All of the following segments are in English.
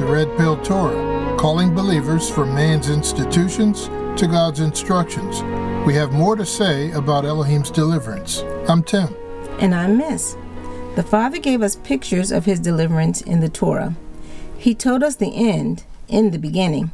To Red Pill Torah, calling believers from man's institutions to God's instructions. We have more to say about Elohim's deliverance. I'm Tim. And I'm Miss. The Father gave us pictures of his deliverance in the Torah. He told us the end in the beginning.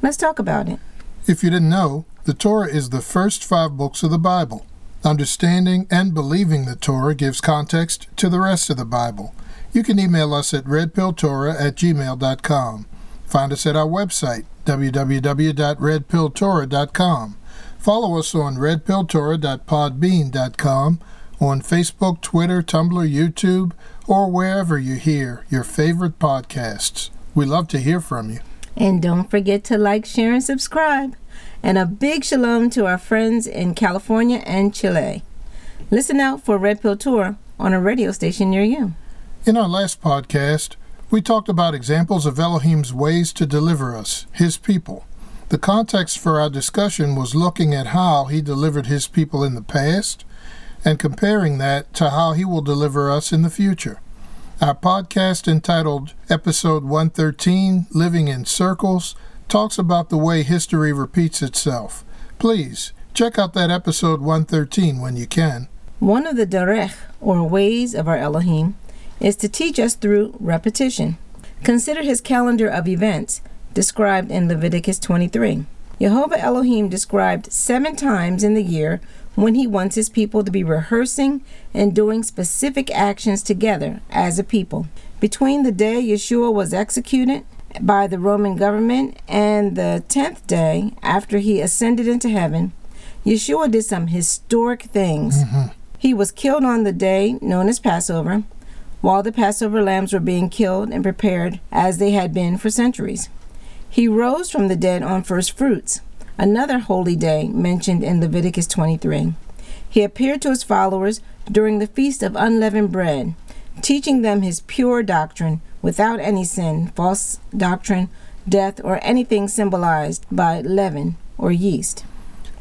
Let's talk about it. If you didn't know, the Torah is the first five books of the Bible. Understanding and believing the Torah gives context to the rest of the Bible. You can email us at redpilltorah at gmail.com. Find us at our website, www.redpilltorah.com. Follow us on redpilltorah.podbean.com, on Facebook, Twitter, Tumblr, YouTube, or wherever you hear your favorite podcasts. We love to hear from you. And don't forget to like, share, and subscribe. And a big shalom to our friends in California and Chile. Listen out for Red Pill Torah on a radio station near you. In our last podcast, we talked about examples of Elohim's ways to deliver us, his people. The context for our discussion was looking at how he delivered his people in the past and comparing that to how he will deliver us in the future. Our podcast entitled Episode 113 Living in Circles talks about the way history repeats itself. Please check out that episode 113 when you can. One of the derech, or ways of our Elohim, is to teach us through repetition. Consider his calendar of events described in Leviticus 23. Jehovah Elohim described seven times in the year when he wants his people to be rehearsing and doing specific actions together as a people. Between the day Yeshua was executed by the Roman government and the tenth day after he ascended into heaven, Yeshua did some historic things. Mm-hmm. He was killed on the day known as Passover while the Passover lambs were being killed and prepared as they had been for centuries. He rose from the dead on first fruits, another holy day mentioned in Leviticus 23. He appeared to his followers during the feast of unleavened bread, teaching them his pure doctrine without any sin, false doctrine, death, or anything symbolized by leaven or yeast.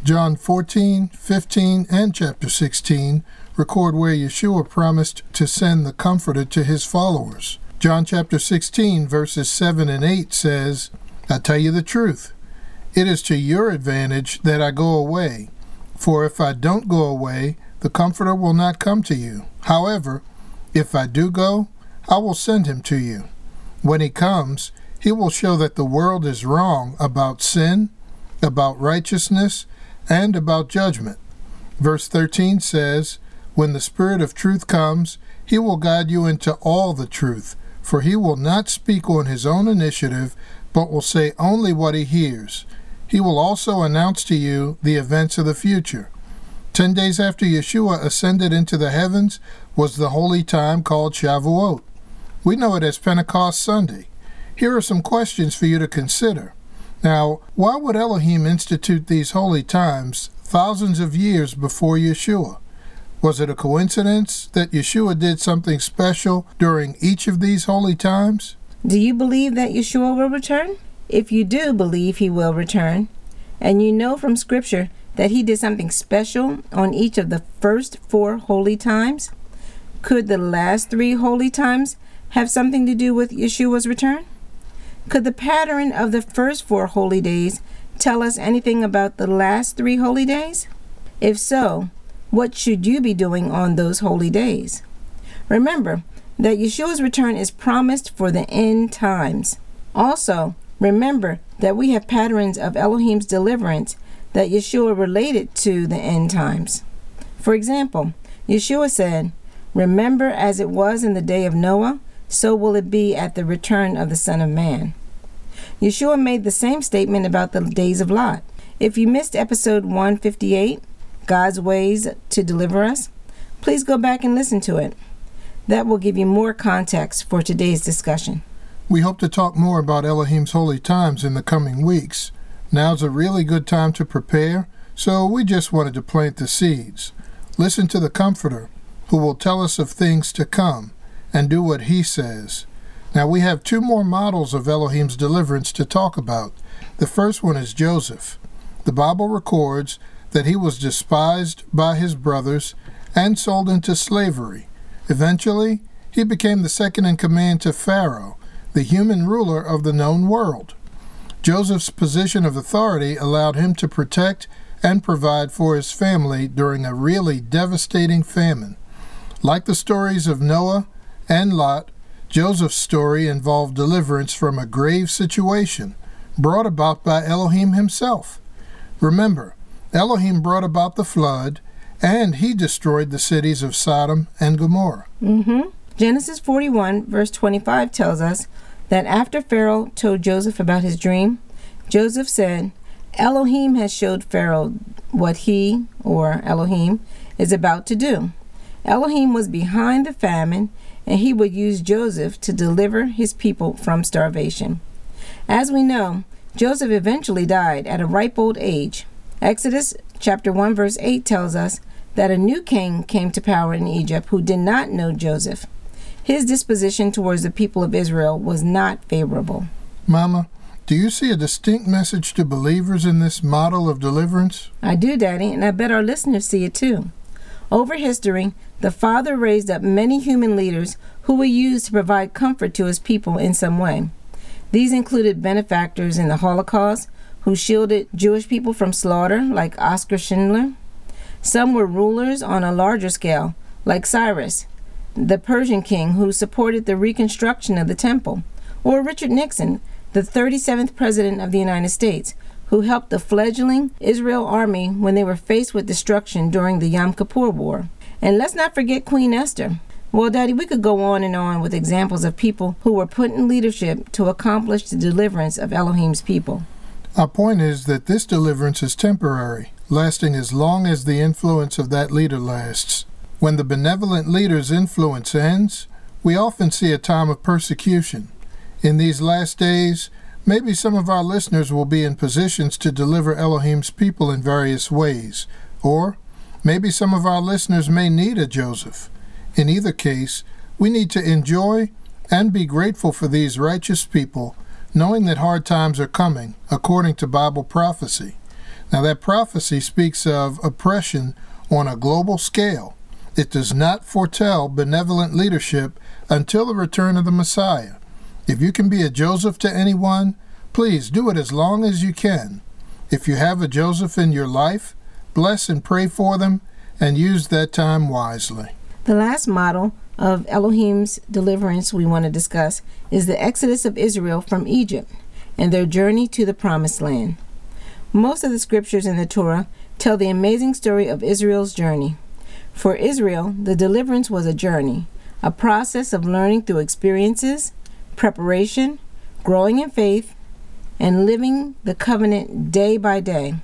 John 14, 15, and chapter 16 record where Yeshua promised to send the Comforter to his followers. John chapter 16, verses 7 and 8 says, I tell you the truth. It is to your advantage that I go away. For if I don't go away, the Comforter will not come to you. However, if I do go, I will send him to you. When he comes, he will show that the world is wrong about sin, about righteousness, and about judgment. Verse 13 says, when the Spirit of truth comes, he will guide you into all the truth, for he will not speak on his own initiative, but will say only what he hears. He will also announce to you the events of the future. Ten days after Yeshua ascended into the heavens was the holy time called Shavuot. We know it as Pentecost Sunday. Here are some questions for you to consider. Now, why would Elohim institute these holy times thousands of years before Yeshua? Was it a coincidence that Yeshua did something special during each of these holy times? Do you believe that Yeshua will return? If you do believe he will return, and you know from Scripture that he did something special on each of the first four holy times, could the last three holy times have something to do with Yeshua's return? Could the pattern of the first four holy days tell us anything about the last three holy days? If so, what should you be doing on those holy days? Remember that Yeshua's return is promised for the end times. Also, remember that we have patterns of Elohim's deliverance that Yeshua related to the end times. For example, Yeshua said, Remember as it was in the day of Noah, so will it be at the return of the Son of Man. Yeshua made the same statement about the days of Lot. If you missed episode 158, God's ways to deliver us, please go back and listen to it. That will give you more context for today's discussion. We hope to talk more about Elohim's holy times in the coming weeks. Now's a really good time to prepare, so we just wanted to plant the seeds. Listen to the Comforter, who will tell us of things to come, and do what he says. Now we have two more models of Elohim's deliverance to talk about. The first one is Joseph. The Bible records that he was despised by his brothers and sold into slavery. Eventually, he became the second in command to Pharaoh, the human ruler of the known world. Joseph's position of authority allowed him to protect and provide for his family during a really devastating famine. Like the stories of Noah and Lot, Joseph's story involved deliverance from a grave situation brought about by Elohim himself. Remember, Elohim brought about the flood, and he destroyed the cities of Sodom and Gomorrah. Mm-hmm. Genesis 41, verse 25 tells us that after Pharaoh told Joseph about his dream, Joseph said, Elohim has showed Pharaoh what he, or Elohim, is about to do. Elohim was behind the famine, and he would use Joseph to deliver his people from starvation. As we know, Joseph eventually died at a ripe old age. Exodus chapter 1 verse 8 tells us that a new king came to power in Egypt who did not know Joseph. His disposition towards the people of Israel was not favorable. Mama, do you see a distinct message to believers in this model of deliverance? I do, Daddy, and I bet our listeners see it too. Over history, the Father raised up many human leaders who were used to provide comfort to his people in some way. These included benefactors in the Holocaust who shielded Jewish people from slaughter, like Oscar Schindler. Some were rulers on a larger scale, like Cyrus, the Persian king who supported the reconstruction of the temple, or Richard Nixon, the 37th President of the United States, who helped the fledgling Israel army when they were faced with destruction during the Yom Kippur War. And let's not forget Queen Esther. Well, Daddy, we could go on and on with examples of people who were put in leadership to accomplish the deliverance of Elohim's people. Our point is that this deliverance is temporary, lasting as long as the influence of that leader lasts. When the benevolent leader's influence ends, we often see a time of persecution. In these last days, maybe some of our listeners will be in positions to deliver Elohim's people in various ways, or maybe some of our listeners may need a Joseph. In either case, we need to enjoy and be grateful for these righteous people knowing that hard times are coming, according to Bible prophecy. Now, that prophecy speaks of oppression on a global scale. It does not foretell benevolent leadership until the return of the Messiah. If you can be a Joseph to anyone, please do it as long as you can. If you have a Joseph in your life, bless and pray for them and use that time wisely. The last model of Elohim's deliverance we want to discuss is the exodus of Israel from Egypt and their journey to the promised land. Most of the scriptures in the Torah tell the amazing story of Israel's journey. For Israel, the deliverance was a journey, a process of learning through experiences, preparation, growing in faith, and living the covenant day by day.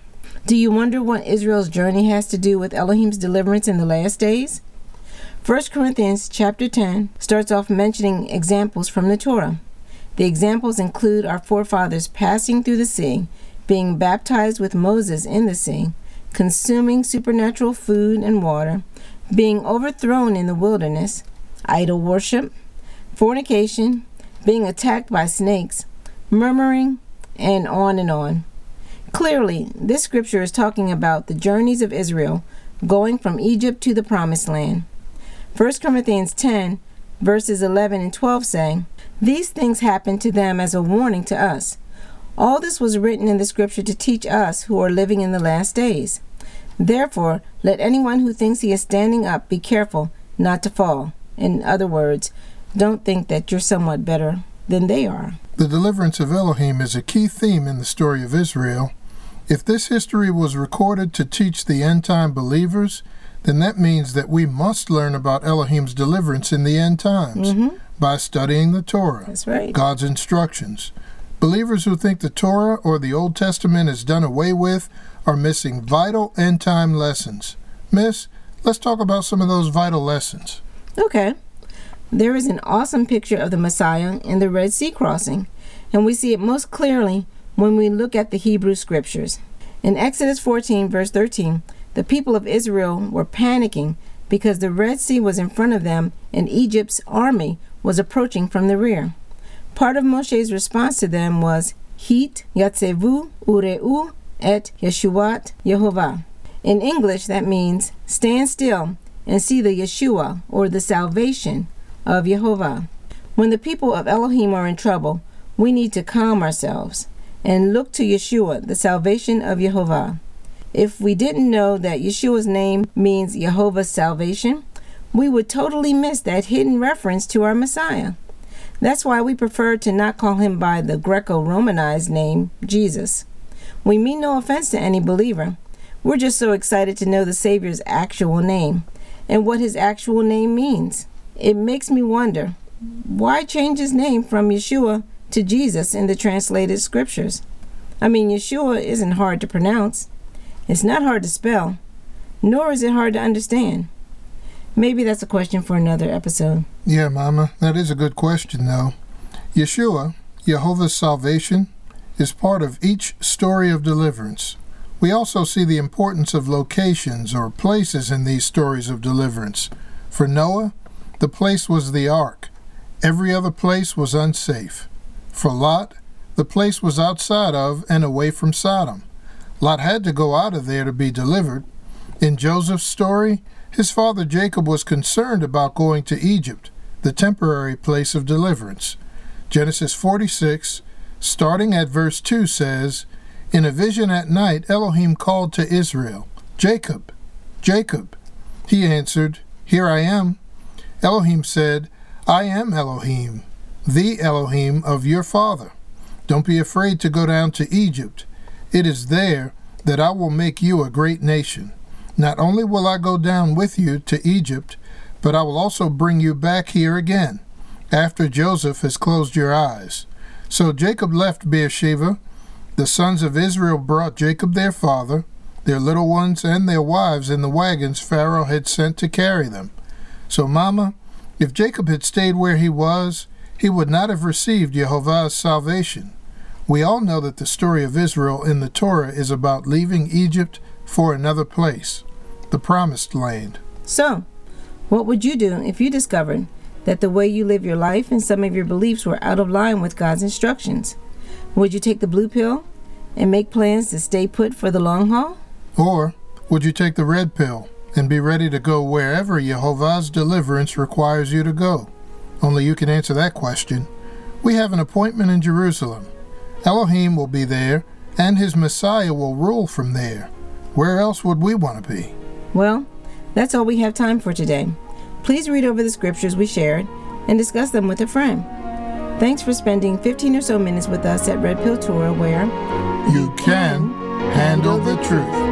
Do you wonder what Israel's journey has to do with Elohim's deliverance in the last days? 1 Corinthians chapter 10 starts off mentioning examples from the Torah. The examples include our forefathers passing through the sea, being baptized with Moses in the sea, consuming supernatural food and water, being overthrown in the wilderness, idol worship, fornication, being attacked by snakes, murmuring, and on and on. Clearly, this scripture is talking about the journeys of Israel going from Egypt to the promised land. 1 Corinthians 10, verses 11 and 12 say, These things happened to them as a warning to us. All this was written in the scripture to teach us who are living in the last days. Therefore, let anyone who thinks he is standing up be careful not to fall. In other words, don't think that you're somewhat better than they are. The deliverance of Elohim is a key theme in the story of Israel. If this history was recorded to teach the end time believers, then that means that we must learn about Elohim's deliverance in the end times mm-hmm. by studying the Torah, That's right. God's instructions. Believers who think the Torah or the Old Testament is done away with are missing vital end time lessons. Miss, let's talk about some of those vital lessons. Okay. There is an awesome picture of the Messiah in the Red Sea crossing, and we see it most clearly when we look at the Hebrew scriptures. In Exodus 14, verse 13, the people of Israel were panicking because the Red Sea was in front of them and Egypt's army was approaching from the rear. Part of Moshe's response to them was Hit Yatsevu Ureu et Yeshuat Yehovah. In English, that means stand still and see the Yeshua or the salvation of Jehovah. When the people of Elohim are in trouble, we need to calm ourselves and look to Yeshua, the salvation of Jehovah. If we didn't know that Yeshua's name means Jehovah's salvation, we would totally miss that hidden reference to our Messiah. That's why we prefer to not call him by the Greco Romanized name, Jesus. We mean no offense to any believer. We're just so excited to know the Savior's actual name and what his actual name means. It makes me wonder why change his name from Yeshua to Jesus in the translated scriptures? I mean, Yeshua isn't hard to pronounce, it's not hard to spell, nor is it hard to understand. Maybe that's a question for another episode. Yeah, Mama, that is a good question, though. Yeshua, Jehovah's salvation, is part of each story of deliverance. We also see the importance of locations or places in these stories of deliverance. For Noah, the place was the ark. Every other place was unsafe. For Lot, the place was outside of and away from Sodom. Lot had to go out of there to be delivered. In Joseph's story, his father Jacob was concerned about going to Egypt, the temporary place of deliverance. Genesis 46, starting at verse 2, says, In a vision at night, Elohim called to Israel, Jacob, Jacob. He answered, Here I am. Elohim said, I am Elohim, the Elohim of your father. Don't be afraid to go down to Egypt. It is there that I will make you a great nation. Not only will I go down with you to Egypt, but I will also bring you back here again, after Joseph has closed your eyes. So Jacob left Beersheba. The sons of Israel brought Jacob their father, their little ones, and their wives in the wagons Pharaoh had sent to carry them. So, Mama, if Jacob had stayed where he was, he would not have received Jehovah's salvation. We all know that the story of Israel in the Torah is about leaving Egypt for another place, the promised land. So, what would you do if you discovered that the way you live your life and some of your beliefs were out of line with God's instructions? Would you take the blue pill and make plans to stay put for the long haul? Or would you take the red pill and be ready to go wherever Jehovah's deliverance requires you to go? Only you can answer that question. We have an appointment in Jerusalem. Elohim will be there, and his Messiah will rule from there. Where else would we want to be? Well, that's all we have time for today. Please read over the scriptures we shared and discuss them with a friend. Thanks for spending 15 or so minutes with us at Red Pill Torah, where you can handle the truth.